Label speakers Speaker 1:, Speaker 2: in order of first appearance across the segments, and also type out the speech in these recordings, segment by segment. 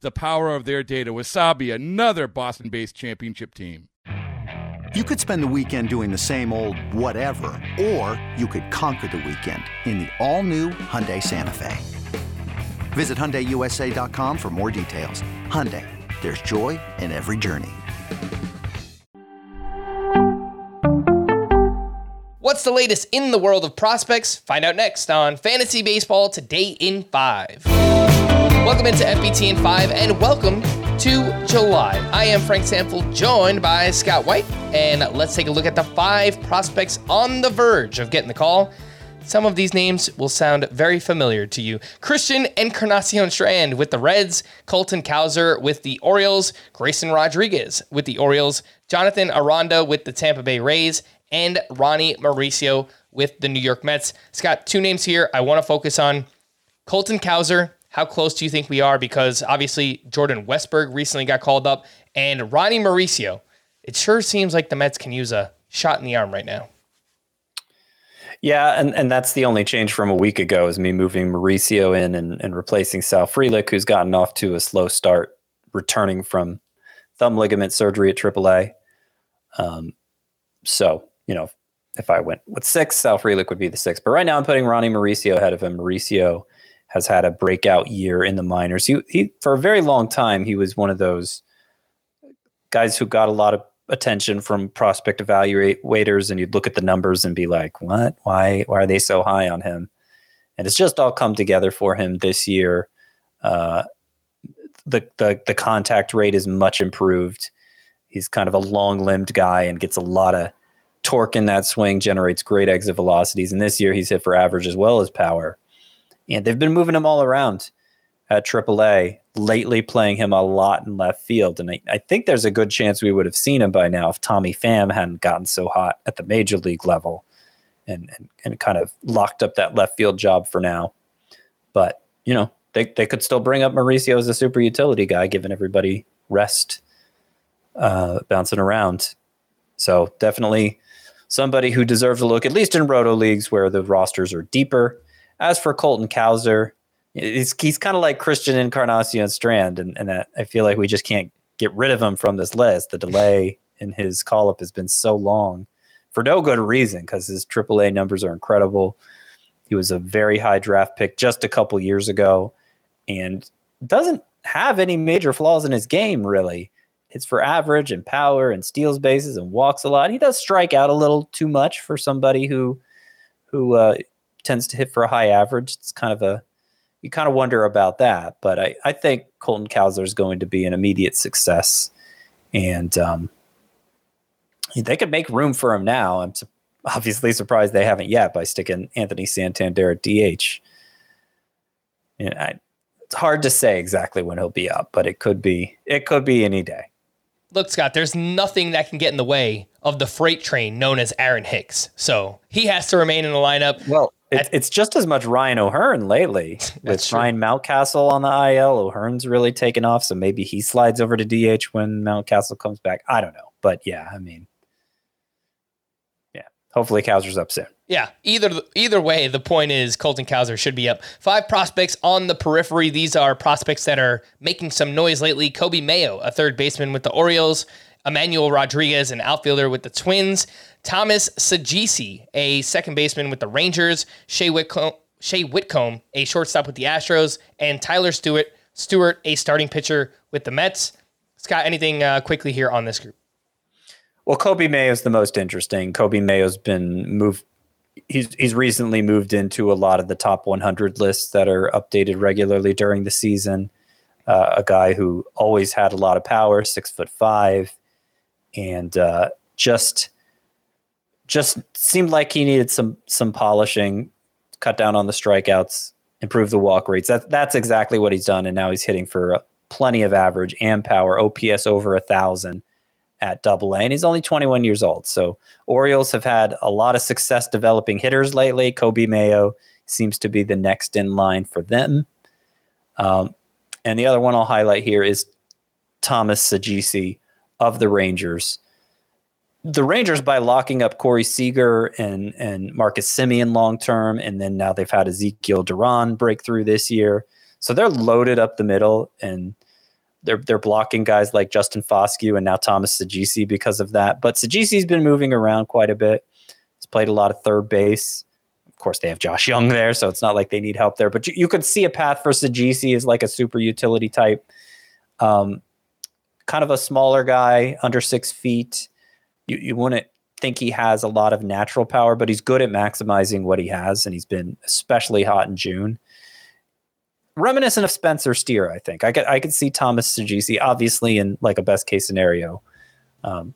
Speaker 1: the power of their data. Wasabi, another Boston based championship team.
Speaker 2: You could spend the weekend doing the same old whatever, or you could conquer the weekend in the all new Hyundai Santa Fe. Visit HyundaiUSA.com for more details. Hyundai, there's joy in every journey.
Speaker 3: What's the latest in the world of prospects? Find out next on Fantasy Baseball Today in 5. Welcome into FBT in 5 and welcome to July. I am Frank Stampfl, joined by Scott White, and let's take a look at the five prospects on the verge of getting the call. Some of these names will sound very familiar to you. Christian Encarnacion Strand with the Reds, Colton Cowser with the Orioles, Grayson Rodriguez with the Orioles, Jonathan Aranda with the Tampa Bay Rays, and Ronny Mauricio with the New York Mets. Scott, two names here I want to focus on. Colton Cowser, how close do you think we are? Because obviously Jordan Westburg recently got called up, and Ronny Mauricio. It sure seems like the Mets can use a shot in the arm right now.
Speaker 4: Yeah, and, and that's the only change from a week ago is me moving Mauricio in and, and replacing Sal Frelick, who's gotten off to a slow start, returning from thumb ligament surgery at AAA. Um, so, you know, if I went with six, Sal Frelick would be the six. But right now I'm putting Ronny Mauricio ahead of him. Mauricio has had a breakout year in the minors. He, he for a very long time, he was one of those guys who got a lot of attention from prospect evaluators and you'd look at the numbers and be like, what? Why why are they so high on him? And it's just all come together for him this year. Uh, the, the the contact rate is much improved. He's kind of a long limbed guy and gets a lot of torque in that swing, generates great exit velocities. And this year he's hit for average as well as power. And they've been moving him all around at AAA, lately playing him a lot in left field. And I, I, think there's a good chance we would have seen him by now if Tommy Pham hadn't gotten so hot at the major league level and, and, and kind of locked up that left field job for now. But, you know, they, they could still bring up Mauricio as a super utility guy, giving everybody rest uh, bouncing around. So definitely somebody who deserves a look, at least in roto leagues where the rosters are deeper. As for Colton Cowser, he's, he's kind of like Christian Encarnacion Strand, and, and I feel like we just can't get rid of him from this list. The delay in his call up has been so long for no good reason because his AAA numbers are incredible. He was a very high draft pick just a couple years ago and doesn't have any major flaws in his game, really. It's for average and power and steals bases and walks a lot. He does strike out a little too much for somebody who who uh, tends to hit for a high average. It's kind of a you kind of wonder about that. But I, I think Colton Cowser is going to be an immediate success, and um, they could make room for him now. I'm su- obviously surprised they haven't yet by sticking Anthony Santander at DH. And I, it's hard to say exactly when he'll be up, but it could be it could be any day.
Speaker 3: Look, Scott, there's nothing that can get in the way of the freight train known as Aaron Hicks. So he has to remain in the lineup.
Speaker 4: Well, it, it's just as much Ryan O'Hearn lately with true. Ryan Mountcastle on the IL. O'Hearn's really taken off, so maybe he slides over to DH when Mountcastle comes back. I don't know, but yeah, I mean, yeah, hopefully Cowser's up soon.
Speaker 3: Yeah, either either way, the point is Colton Cowser should be up. Five prospects on the periphery. These are prospects that are making some noise lately. Coby Mayo, a third baseman with the Orioles. Emmanuel Rodriguez, an outfielder with the Twins. Thomas Saggese, a second baseman with the Rangers. Shea Whitcomb, Shea Whitcomb, a shortstop with the Astros. And Tyler Stuart, Stuart, a starting pitcher with the Mets. Scott, anything uh, quickly here on this group?
Speaker 4: Well, Coby Mayo is the most interesting. Coby Mayo's been moved. He's he's recently moved into a lot of the top 100 lists that are updated regularly during the season. Uh, a guy who always had a lot of power, six foot five, and uh, just just seemed like he needed some some polishing, cut down on the strikeouts, improve the walk rates. That that's exactly what he's done, and now he's hitting for plenty of average and power, OPS over a thousand at Double A, and he's only 21 years old. So Orioles have had a lot of success developing hitters lately. Coby Mayo seems to be the next in line for them. Um, and the other one I'll highlight here is Thomas Saggese of the Rangers. The Rangers, by locking up Corey Seager and and Marcus Semien long term, and then now they've had Ezekiel Duran break through this year, so they're loaded up the middle, and they're they're blocking guys like Justin Foscue and now Thomas Saggese because of that. But Saggese's been moving around quite a bit. He's played a lot of third base. Of course, they have Josh Jung there, so it's not like they need help there. But you, you could see a path for Saggese as like a super utility type. Um, kind of a smaller guy, under six feet. You, you wouldn't think he has a lot of natural power, but he's good at maximizing what he has, and he's been especially hot in June. Reminiscent of Spencer Steer, I think. I could I could see Thomas Saggese, obviously in like a best case scenario, um,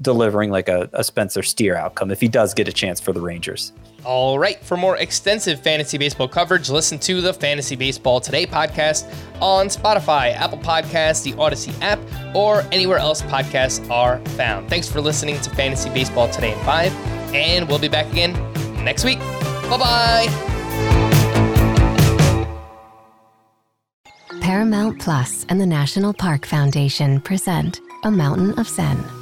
Speaker 4: delivering like a, a Spencer Steer outcome if he does get a chance for the Rangers.
Speaker 3: All right. For more extensive fantasy baseball coverage, listen to the Fantasy Baseball Today podcast on Spotify, Apple Podcasts, the Audacy app, or anywhere else podcasts are found. Thanks for listening to Fantasy Baseball Today in 5, and we'll be back again next week. Bye bye.
Speaker 5: Paramount Plus and the National Park Foundation present A Mountain of Zen.